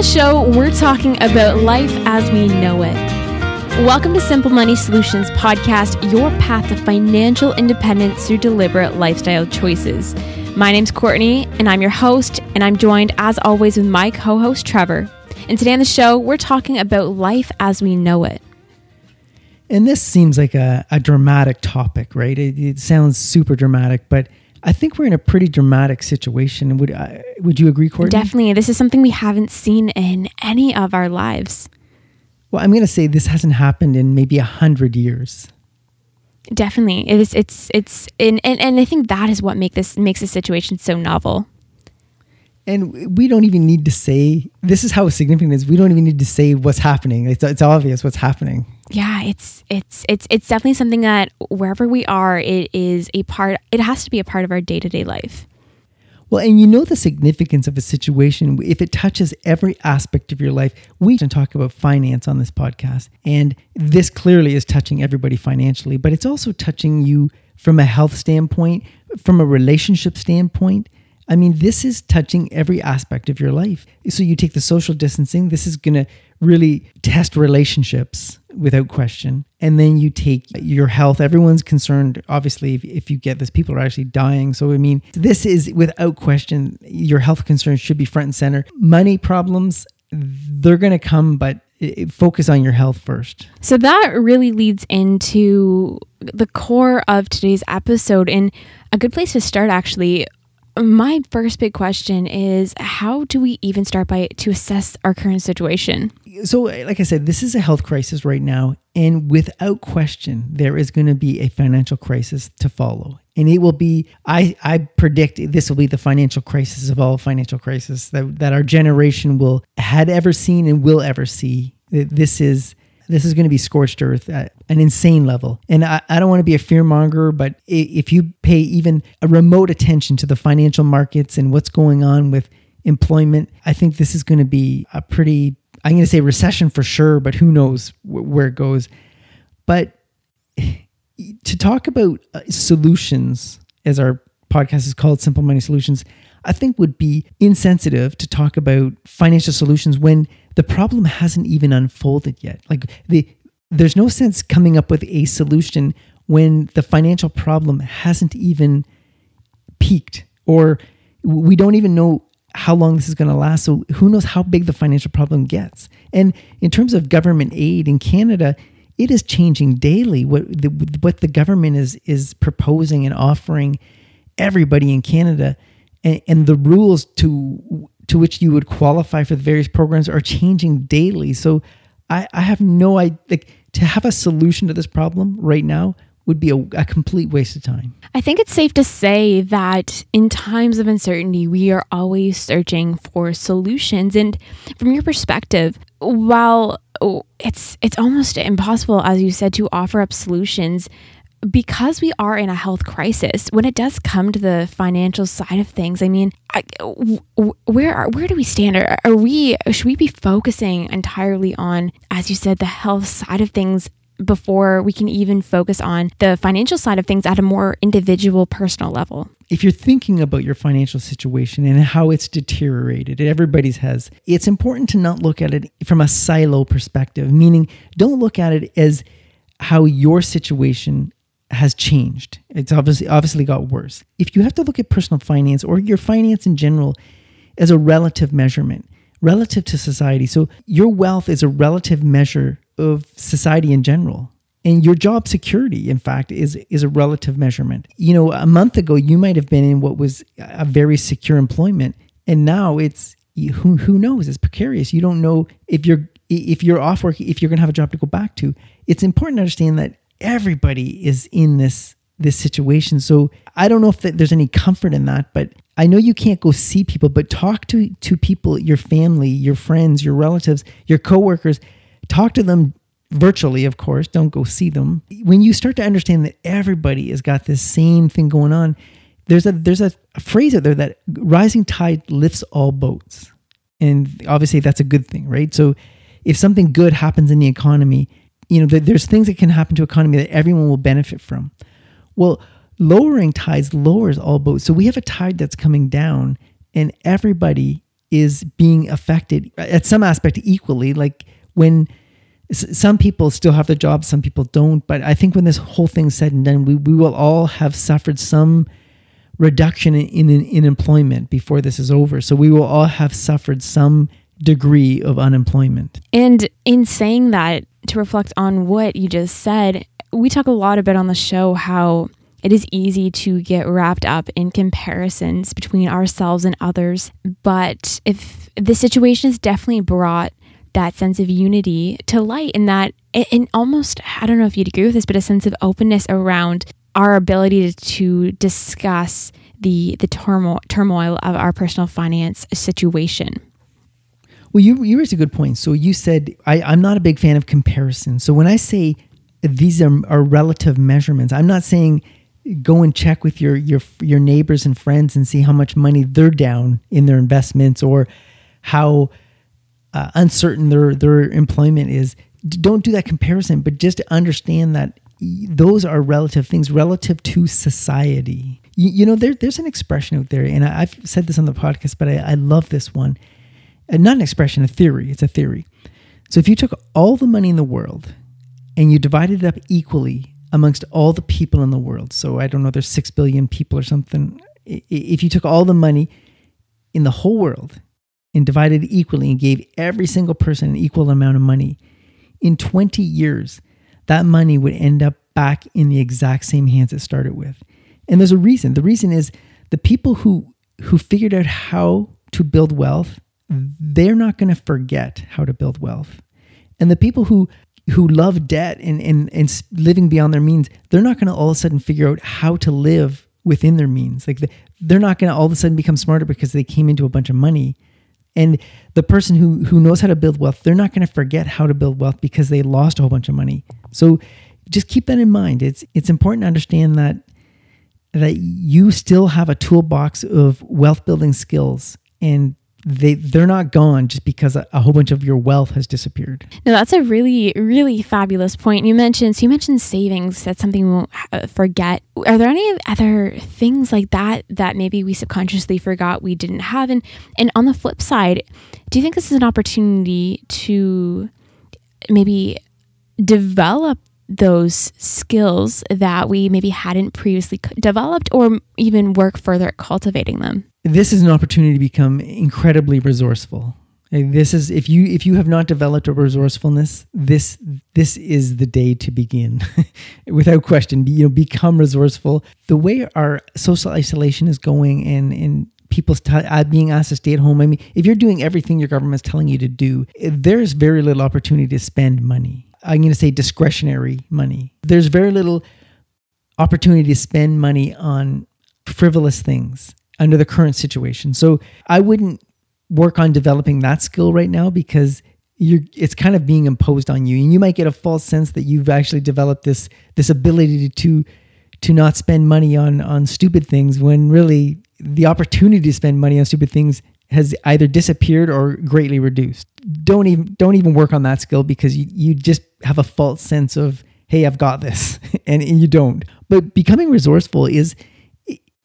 the show, we're talking about life as we know it. Welcome to Simple Money Solutions podcast, your path to financial independence through deliberate lifestyle choices. My name's Courtney, and I'm your host, and I'm joined, as always, with my co host, Trevor. And today on the show, we're talking about life as we know it. And this seems like a, a dramatic topic, right? It, it sounds super dramatic, but I think we're in a pretty dramatic situation. Would uh, would you agree, Courtney? Definitely. This is something we haven't seen in any of our lives. Well, I'm going to say this hasn't happened in maybe a hundred years. Definitely, it's it's it's and, and and I think that is what make this makes the situation so novel. And we don't even need to say this is how significant it is. We don't even need to say what's happening. It's it's obvious what's happening. Yeah, it's it's it's it's definitely something that wherever we are, it is a part. It has to be a part of our day to day life. Well, and you know the significance of a situation if it touches every aspect of your life. We can talk about finance on this podcast, and this clearly is touching everybody financially, but it's also touching you from a health standpoint, from a relationship standpoint. I mean, this is touching every aspect of your life. So you take the social distancing, this is going to really test relationships without question. And then you take your health. Everyone's concerned, obviously, if, if, you get this, people are actually dying. So, I mean, this is without question, your health concerns should be front and center. Money problems, they're going to come, but focus on your health first. So that really leads into the core of today's episode. And a good place to start, actually, my first big question is how do we even start by to assess our current situation? So, like I said, this is a health crisis right now, and without question, there is going to be a financial crisis to follow. And it will be, I, I predict this will be the financial crisis of all financial crises that, that our generation will had ever seen and will ever see. This is this is going to be scorched earth at an insane level. And I, I don't want to be a fear monger, but if you pay even a remote attention to the financial markets and what's going on with employment, I think this is going to be a pretty, I'm going to say recession for sure, but who knows where it goes. But to talk about uh, solutions, as our podcast is called Simple Money Solutions, I think would be insensitive to talk about financial solutions when the problem hasn't even unfolded yet. Like the there's no sense coming up with a solution when the financial problem hasn't even peaked or we don't even know how long this is going to last. So who knows how big the financial problem gets? And in terms of government aid in Canada, it is changing daily. What the, what the government is is proposing and offering everybody in Canada and, and the rules to to which you would qualify for the various programs are changing daily. So I, I have no idea like, to have a solution to this problem right now would be a, a, complete waste of time. I think it's safe to say that in times of uncertainty, we are always searching for solutions. And from your perspective, while it's it's almost impossible, as you said, to offer up solutions, because we are in a health crisis, when it does come to the financial side of things, I mean, where are, where do we stand? Are, are we should we be focusing entirely on, as you said, the health side of things before we can even focus on the financial side of things at a more individual, personal level? If you're thinking about your financial situation and how it's deteriorated, everybody's has, it's important to not look at it from a silo perspective, meaning don't look at it as how your situation has changed. It's obviously obviously got worse. If you have to look at personal finance or your finance in general as a relative measurement, relative to society. So your wealth is a relative measure of society in general. And your job security, in fact, is is a relative measurement. You know, a month ago you might have been in what was a very secure employment, and now it's who who knows? It's precarious. You don't know if you're if you're off work, if you're going to have a job to go back to. It's important to understand that everybody is in this this situation. So I don't know if there's any comfort in that, but I know you can't go see people, but talk to to people, your family, your friends, your relatives, your coworkers. Talk to them virtually, of course. Don't go see them. When you start to understand that everybody has got this same thing going on, there's a there's a phrase out there that rising tide lifts all boats, and obviously that's a good thing, right? So if something good happens in the economy, you know, there's things that can happen to economy that everyone will benefit from. Well, lowering tides lowers all boats. So we have a tide that's coming down, and everybody is being affected at some aspect equally. Like when some people still have their jobs, some people don't. But I think when this whole thing's said and done, we, we will all have suffered some reduction in, in, in employment before this is over. So we will all have suffered some degree of unemployment. And in saying that, to reflect on what you just said, we talk a lot about on the show how it is easy to get wrapped up in comparisons between ourselves and others. But if the situation has definitely brought that sense of unity to light and that and almost I don't know if you'd agree with this, but a sense of openness around our ability to discuss the the turmoil turmoil of our personal finance situation. Well, you you raised a good point. So you said I, I'm not a big fan of comparison. So when I say these are, are relative measurements, I'm not saying go and check with your your your neighbors and friends and see how much money they're down in their investments or how uh, uncertain their their employment is. Don't do that comparison, but just understand that those are relative things relative to society. You, you know, there, there's an expression out there, and I, have said this on the podcast, but I, I love this one. Uh, not an expression, a theory. It's a theory. So if you took all the money in the world and you divided it up equally amongst all the people in the world, so I don't know, there's six billion people or something. If you took all the money in the whole world and divided it equally and gave every single person an equal amount of money, in 20 years, that money would end up back in the exact same hands it started with. And there's a reason. The reason is the people who who figured out how to build wealth, they're not going to forget how to build wealth. And the people who who love debt and, and, and living beyond their means, they're not going to all of a sudden figure out how to live within their means. Like they're not going to all of a sudden become smarter because they came into a bunch of money. And the person who who knows how to build wealth, they're not going to forget how to build wealth because they lost a whole bunch of money. So just keep that in mind. It's it's important to understand that that you still have a toolbox of wealth building skills and they they're not gone just because a, a, whole bunch of your wealth has disappeared. No, that's a really really fabulous point. You mentioned so you mentioned savings. That's something we won't uh, forget. Are there any other things like that that maybe we subconsciously forgot we didn't have? And and on the flip side, do you think this is an opportunity to maybe develop those skills that we maybe hadn't previously developed or even work further at cultivating them? This is an opportunity to become incredibly resourceful. This is if you if you have not developed a resourcefulness, this this is the day to begin, without question. You know, become resourceful. The way our social isolation is going, and and people st- uh, being asked to stay at home. I mean, if you're doing everything your government's telling you to do, there's very little opportunity to spend money. I'm going to say discretionary money. There's very little opportunity to spend money on frivolous things under the current situation. So I wouldn't work on developing that skill right now because you're it's kind of being imposed on you and you might get a false sense that you've actually developed this this ability to to not spend money on on stupid things when really the opportunity to spend money on stupid things has either disappeared or greatly reduced. Don't even don't even work on that skill because you, you just have a false sense of hey I've got this and, and you don't. But becoming resourceful is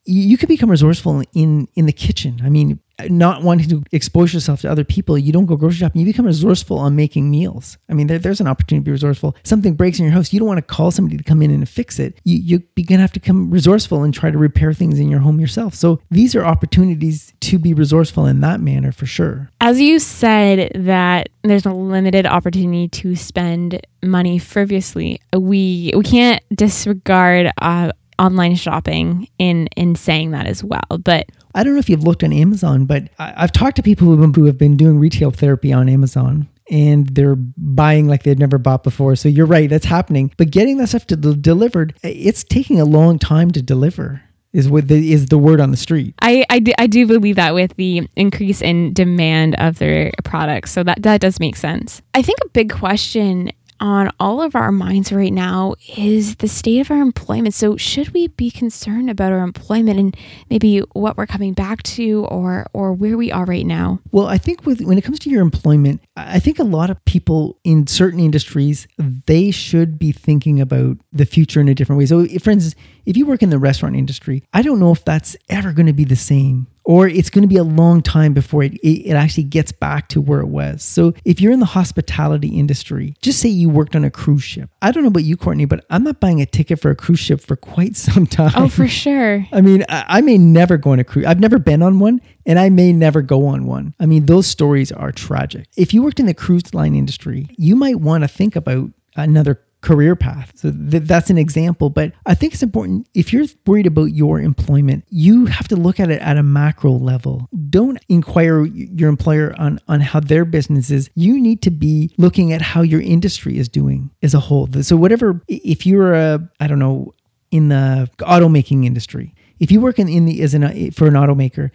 you can become resourceful in in the kitchen. I mean, not wanting to expose yourself to other people, you don't go grocery shopping. You become resourceful on making meals. I mean, there, there's an opportunity to be resourceful. Something breaks in your house, you don't want to call somebody to come in and fix it. You, you're to have to become resourceful and try to repair things in your home yourself. So these are opportunities to be resourceful in that manner for sure. As you said that there's a limited opportunity to spend money frivolously, we we can't disregard uh, online shopping in in saying that as well. But I don't know if you've looked on Amazon, but I, have talked to people who have been doing retail therapy on Amazon and they're buying like they've never bought before. So you're right, that's happening. But getting that stuff to delivered, it's taking a long time to deliver. Is what the, is the word on the street? I, I do, I do believe that with the increase in demand of their products, so that that does make sense. I think a big question on all of our minds right now is the state of our employment. So, should we be concerned about our employment and maybe what we're coming back to or or where we are right now? Well, I think with when it comes to your employment, I think a lot of people in certain industries, they should be thinking about the future in a different way. So, for instance, if you work in the restaurant industry, I don't know if that's ever going to be the same or it's going to be a long time before it, it, it actually gets back to where it was. So if you're in the hospitality industry, just say you worked on a cruise ship. I don't know about you, Courtney, but I'm not buying a ticket for a cruise ship for quite some time. Oh, for sure. I mean, I, I may never go on a cruise. I've never been on one and I may never go on one. I mean, those stories are tragic. If you worked in the cruise line industry, you might want to think about another career path. So th- that's an example. But I think it's important if you're worried about your employment, you have to look at it at a macro level. Don't inquire your employer on, on how their business is. You need to be looking at how your industry is doing as a whole. So, whatever, if you're a, I don't know, in the automaking industry, if you work in, in the as an for an automaker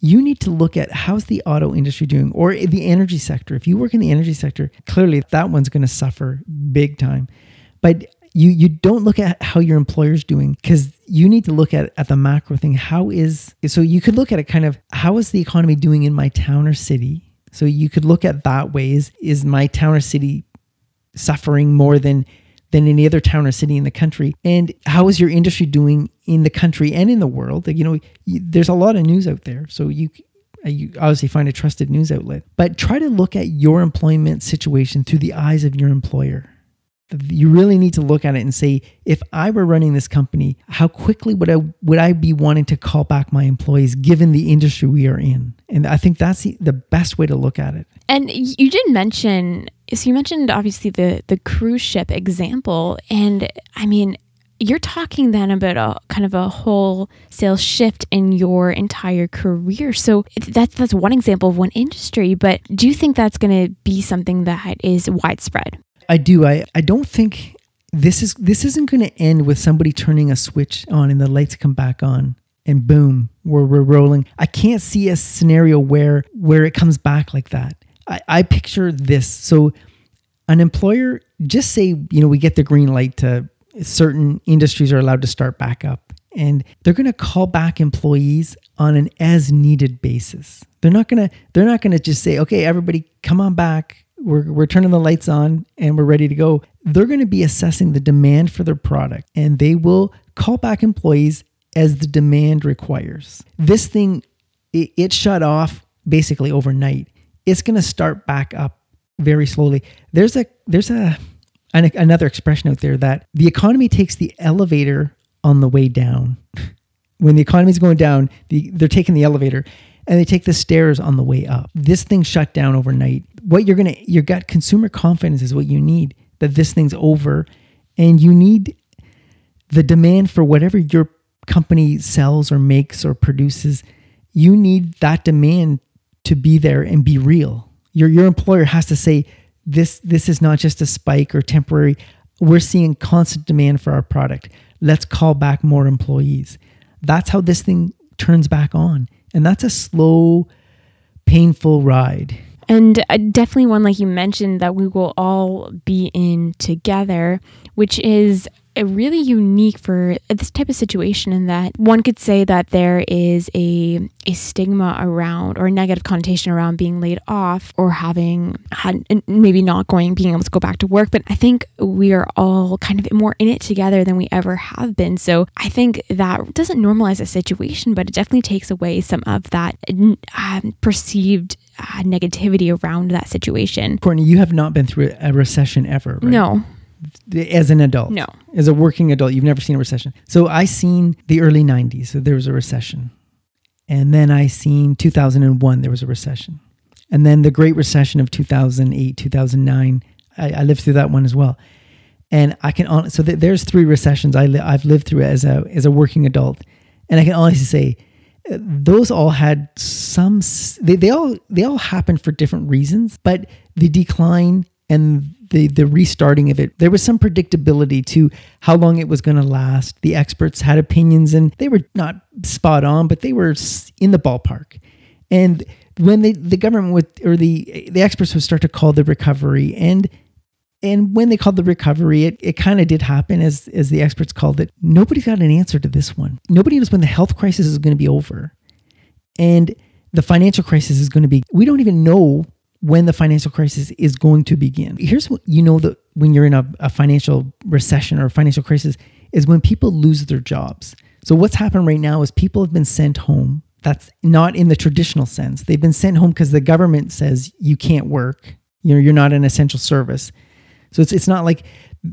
you need to look at how's the auto industry doing or the energy sector. If you work in the energy sector, clearly that one's going to suffer big time. But you you don't look at how your employer's doing because you need to look at at the macro thing. How is so you could look at it kind of how is the economy doing in my town or city? So you could look at that way is my town or city suffering more than than any other town or city in the country? And how is your industry doing in the country and in the world? You know, there's a lot of news out there. So you, uh, you obviously find a trusted news outlet, but try to look at your employment situation through the eyes of your employer. You really need to look at it and say, if I were running this company, how quickly would I would I be wanting to call back my employees given the industry we are in? And I think that's the, the best way to look at it. And you did mention so you mentioned obviously the the cruise ship example and I mean you're talking then about a kind of a wholesale shift in your entire career. So that's that's one example of one industry, but do you think that's going to be something that is widespread? I do. I I don't think this is this isn't going to end with somebody turning a switch on and the lights come back on and boom, we're, we're rolling. I can't see a scenario where where it comes back like that. I, I picture this. So an employer, just say, you know, we get the green light to certain industries are allowed to start back up and they're going to call back employees on an as needed basis. They're not going to they're not going to just say, "Okay, everybody come on back. We're we're turning the lights on and we're ready to go." They're going to be assessing the demand for their product and they will call back employees as the demand requires. This thing it, it shut off basically overnight. It's going to start back up very slowly. There's a there's a an, another expression out there that the economy takes the elevator on the way down. when the economy is going down, the, they're taking the elevator and they take the stairs on the way up. This thing shut down overnight. What you're gonna you got consumer confidence is what you need that this thing's over, and you need the demand for whatever your company sells or makes or produces. You need that demand to be there and be real your your employer has to say this this is not just a spike or temporary. We're seeing constant demand for our product. Let's call back more employees. That's how this thing turns back on. And that's a slow, painful ride. And uh, definitely one, like you mentioned, that we will all be in together, which is really unique for this type of situation in that one could say that there is a a stigma around or a negative connotation around being laid off or having had maybe not going being able to go back to work but i think we are all kind of more in it together than we ever have been. So i think that doesn't normalize a situation but it definitely takes away some of that um, perceived uh, negativity around that situation. Courtney you have not been through a recession ever right? no as an adult. No. As a working adult, you've never seen a recession. So I seen the early 90s, so there was a recession. And then I seen 2001, there was a recession. And then the Great Recession of 2008, 2009, I, I lived through that one as well. And I can so th- there's three recessions I li- I've lived through as a as a working adult, and I can honestly say uh, those all had some they, they all they all happened for different reasons, but the decline and the the restarting of it there was some predictability to how long it was going to last. The experts had opinions and they were not spot on but they were in the ballpark. And when they, the government would or the the experts would start to call the recovery and and when they called the recovery it, it kind of did happen as as the experts called it. Nobody's got an answer to this one. Nobody knows when the health crisis is going to be over. And the financial crisis is going to be we don't even know when the financial crisis is going to begin. Here's what you know that when you're in a, a financial recession or a financial crisis is when people lose their jobs. So what's happened right now is people have been sent home. that's not in the traditional sense. They've been sent home because the government says you can't work. You know, you're not an essential service. So it's it's not like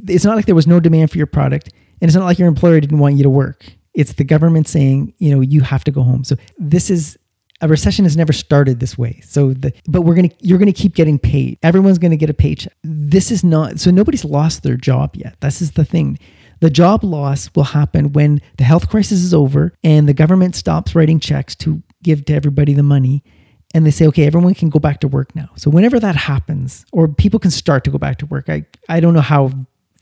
it's not like there was no demand for your product, and it's not like your employer didn't want you to work. It's the government saying, you know, you have to go home. So this is a recession has never started this way. So the but we're gonna you're gonna keep getting paid. Everyone's gonna get a paycheck. This is not so nobody's lost their job yet. This is the thing. The job loss will happen when the health crisis is over and the government stops writing checks to give to everybody the money and they say, okay, everyone can go back to work now. So whenever that happens, or people can start to go back to work, I, I don't know how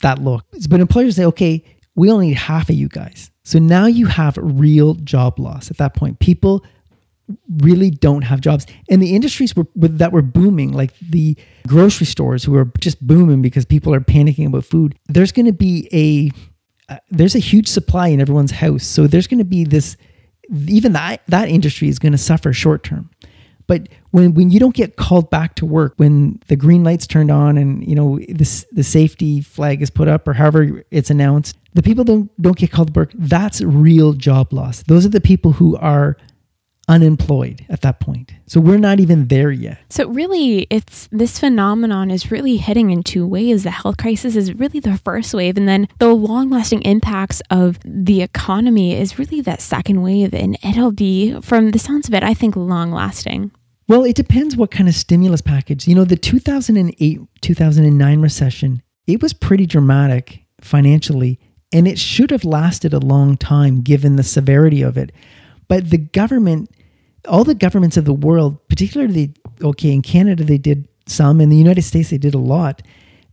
that looks, but employers say, okay, we only need half of you guys. So now you have real job loss at that point. People really don't have jobs. And the industries were, that were booming, like the grocery stores who are just booming because people are panicking about food, there's going to be a uh, there's a huge supply in everyone's house. So there's going to be this even that that industry is going to suffer short term. But when when you don't get called back to work, when the green lights turned on and you know this the safety flag is put up or however it's announced, the people don't don't get called to work. That's real job loss. Those are the people who are unemployed at that point. So we're not even there yet. So really it's this phenomenon is really hitting in two ways. The health crisis is really the first wave and then the long-lasting impacts of the economy is really that second wave and it'll be from the sounds of it I think long-lasting. Well, it depends what kind of stimulus package. You know, the 2008 2009 recession, it was pretty dramatic financially and it should have lasted a long time given the severity of it. But the government, all the governments of the world, particularly, okay, in Canada, they did some, in the United States, they did a lot.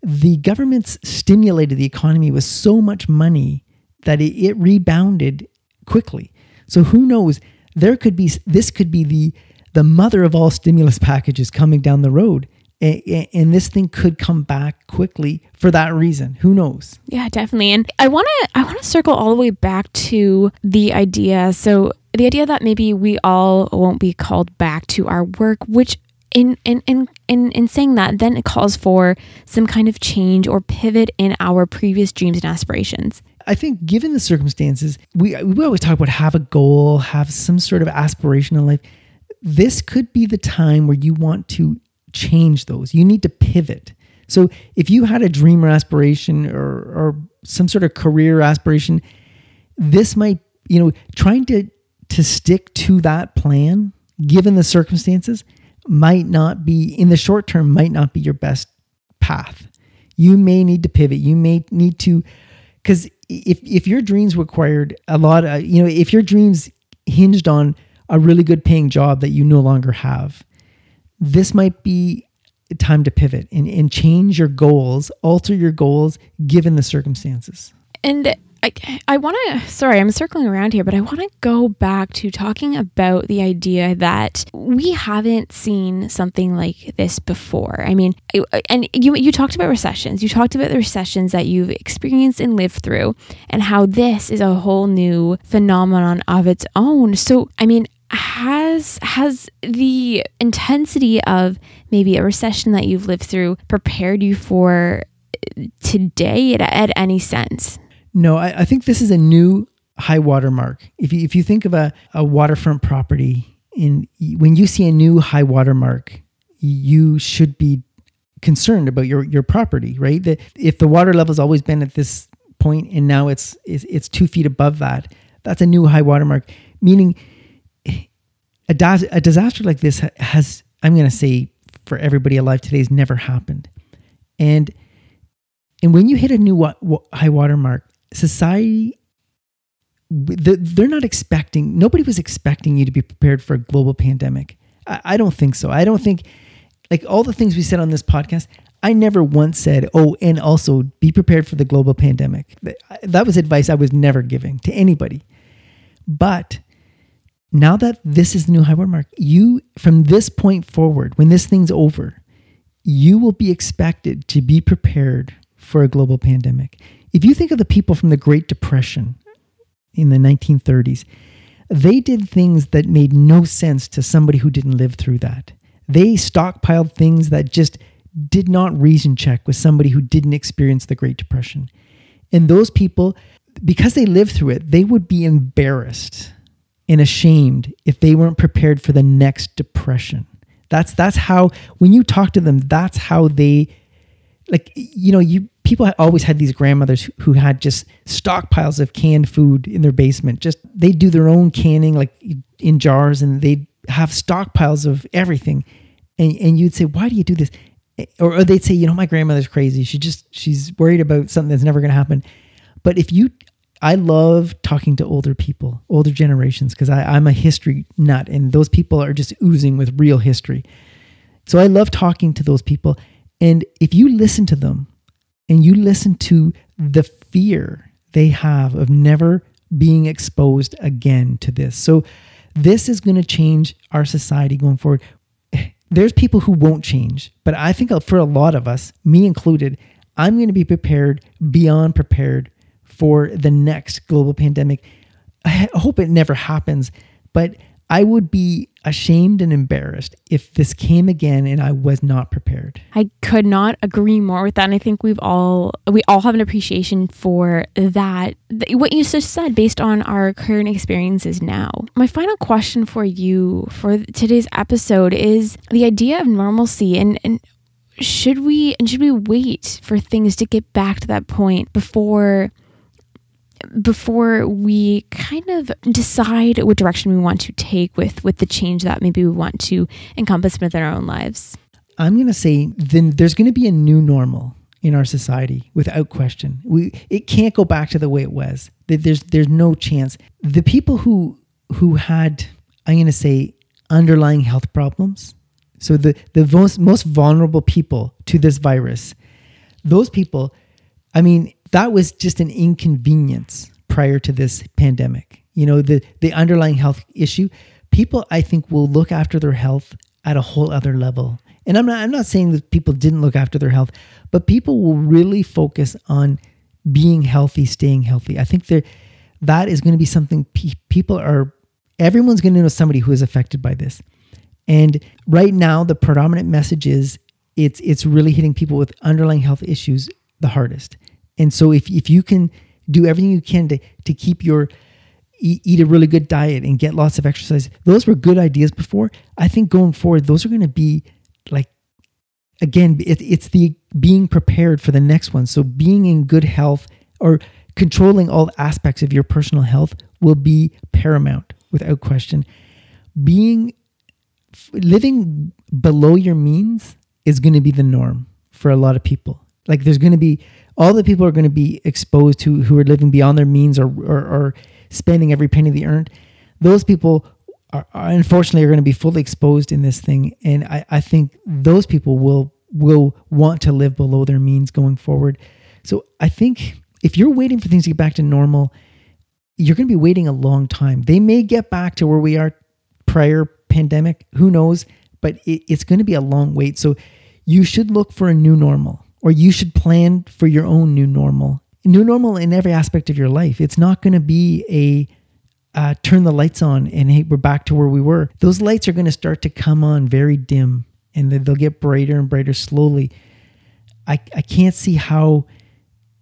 The governments stimulated the economy with so much money that it, it rebounded quickly. So who knows? There could be, this could be the, the mother of all stimulus packages coming down the road and this thing could come back quickly for that reason who knows yeah definitely and i want to i want to circle all the way back to the idea so the idea that maybe we all won't be called back to our work, which in in in in, in saying that, then it calls for some kind of change or pivot in our previous dreams and aspirations. I think, given the circumstances, we we always talk about have a goal, have some sort of aspiration in life. This could be the time where you want to change those. You need to pivot. So, if you had a dream or aspiration or or some sort of career aspiration, this might you know trying to to stick to that plan, given the circumstances, might not be in the short term, might not be your best path. You may need to pivot. You may need to, because if, if your dreams required a lot of, you know, if your dreams hinged on a really good paying job that you no longer have, this might be time to pivot and, and change your goals, alter your goals given the circumstances. And I, I want to, sorry, I'm circling around here, but I want to go back to talking about the idea that we haven't seen something like this before. I mean, and you, you talked about recessions. You talked about the recessions that you've experienced and lived through, and how this is a whole new phenomenon of its own. So, I mean, has has the intensity of maybe a recession that you've lived through prepared you for uh, today at, at any sense? No, I, I think this is a new high water mark. If you, if you think of a, a waterfront property, in when you see a new high water mark, you should be concerned about your, your property, right? That if the water level has always been at this point and now it's, it's, it's two feet above that, that's a new high water mark. Meaning a, a disaster like this has, I'm going to say for everybody alive today has never happened. And, and when you hit a new wa- wa- high water mark, society they're not expecting nobody was expecting you to be prepared for a global pandemic. I, I, don't think so. I don't think like all the things we said on this podcast i never once said oh and also be prepared for the global pandemic. That was advice i was never giving to anybody. But now that this is the new high water mark you from this point forward when this thing's over you will be expected to be prepared for a global pandemic if you think of the people from the Great Depression in the 1930s, they did things that made no sense to somebody who didn't live through that. They stockpiled things that just did not reason check with somebody who didn't experience the Great Depression. And those people, because they lived through it, they would be embarrassed and ashamed if they weren't prepared for the next depression. That's that's how when you talk to them, that's how they like you know you people always had these grandmothers who had just stockpiles of canned food in their basement. Just they do their own canning like in jars and they have stockpiles of everything. And and you'd say, "Why do you do this?" Eh, or, or they'd say, "You know, my grandmother's crazy. She just she's worried about something that's never going to happen." But if you I love talking to older people, older generations, because I'm a history nut and those people are just oozing with real history. So I love talking to those people. And if you listen to them and you listen to the fear they have of never being exposed again to this. So this is going to change our society going forward. There's people who won't change, but I think for a lot of us, me included, I'm going to be prepared beyond prepared for the next global pandemic. I hope it never happens, but I would be ashamed and embarrassed if this came again and I was not prepared. I could not agree more with that. And I think we've all we all have an appreciation for that. What you just said based on our current experiences now. My final question for you for today's episode is the idea of normalcy and, and should we and should we wait for things to get back to that point before before we kind of decide what direction we want to take with with the change that maybe we want to encompass within our own lives. I'm going to say then there's going to be a new normal in our society without question. We it can't go back to the way it was. There's there's no chance. The people who who had i'm going to say underlying health problems so the the most most vulnerable people to this virus those people i mean that was just an inconvenience prior to this pandemic. You know, the the underlying health issue, people I think will look after their health at a whole other level. And I'm not I'm not saying that people didn't look after their health, but people will really focus on being healthy, staying healthy. I think there that is going to be something pe- people are everyone's going to know somebody who is affected by this. And right now the predominant message is it's it's really hitting people with underlying health issues the hardest. And so if, if you can do everything you can to, to keep your eat, a really good diet and get lots of exercise, those were good ideas before. I think going forward, those are going to be like again, it, it's the being prepared for the next one. So being in good health or controlling all aspects of your personal health will be paramount without question. Being living below your means is going to be the norm for a lot of people. Like there's going to be all the people are going to be exposed to who are living beyond their means or, or, or spending every penny they earned. Those people are, are, unfortunately are going to be fully exposed in this thing. And I, I think those people will will want to live below their means going forward. So I think if you're waiting for things to get back to normal, you're going to be waiting a long time. They may get back to where we are prior pandemic. Who knows? But it, it's going to be a long wait. So you should look for a new normal or you should plan for your own new normal. New normal in every aspect of your life. It's not going to be a uh, turn the lights on and hey, we're back to where we were. Those lights are going to start to come on very dim and they'll get brighter and brighter slowly. I, I can't see how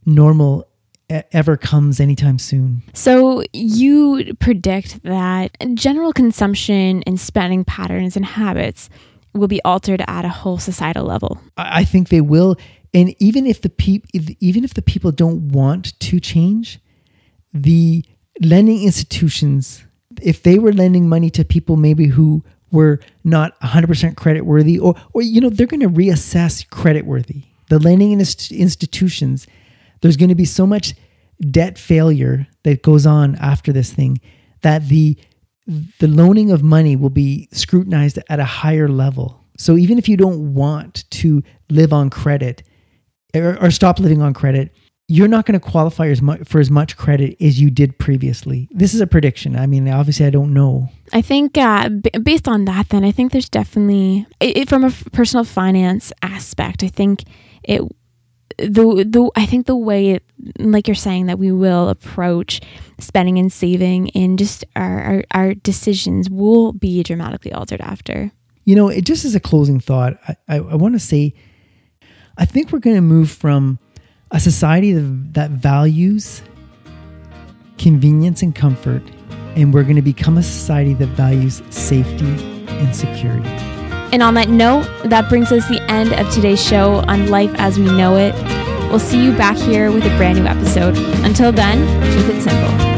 normal ever comes anytime soon. So you predict that general consumption and spending patterns and habits will be altered at a whole societal level. I think they will and even if the pe- even if the people don't want to change the lending institutions if they were lending money to people maybe who were not 100% credit worthy or or you know they're going to reassess credit worthy. The lending institutions there's going to be so much debt failure that goes on after this thing that the the loaning of money will be scrutinized at a higher level. So even if you don't want to live on credit or, or stop living on credit, you're not going to qualify as much for as much credit as you did previously. This is a prediction. I mean, obviously, I don't know. I think uh, b- based on that, then I think there's definitely it, from a f- personal finance aspect. I think it the the I think the way it, like you're saying that we will approach spending and saving and just our, our, our decisions will be dramatically altered after. You know, it just as a closing thought, I, I, I want to say I think we're going to move from a society that values convenience and comfort and we're going to become a society that values safety and security. And on that note, that brings us the end of today's show on Life as We Know It. We'll see you back here with a brand new episode. Until then, keep it simple.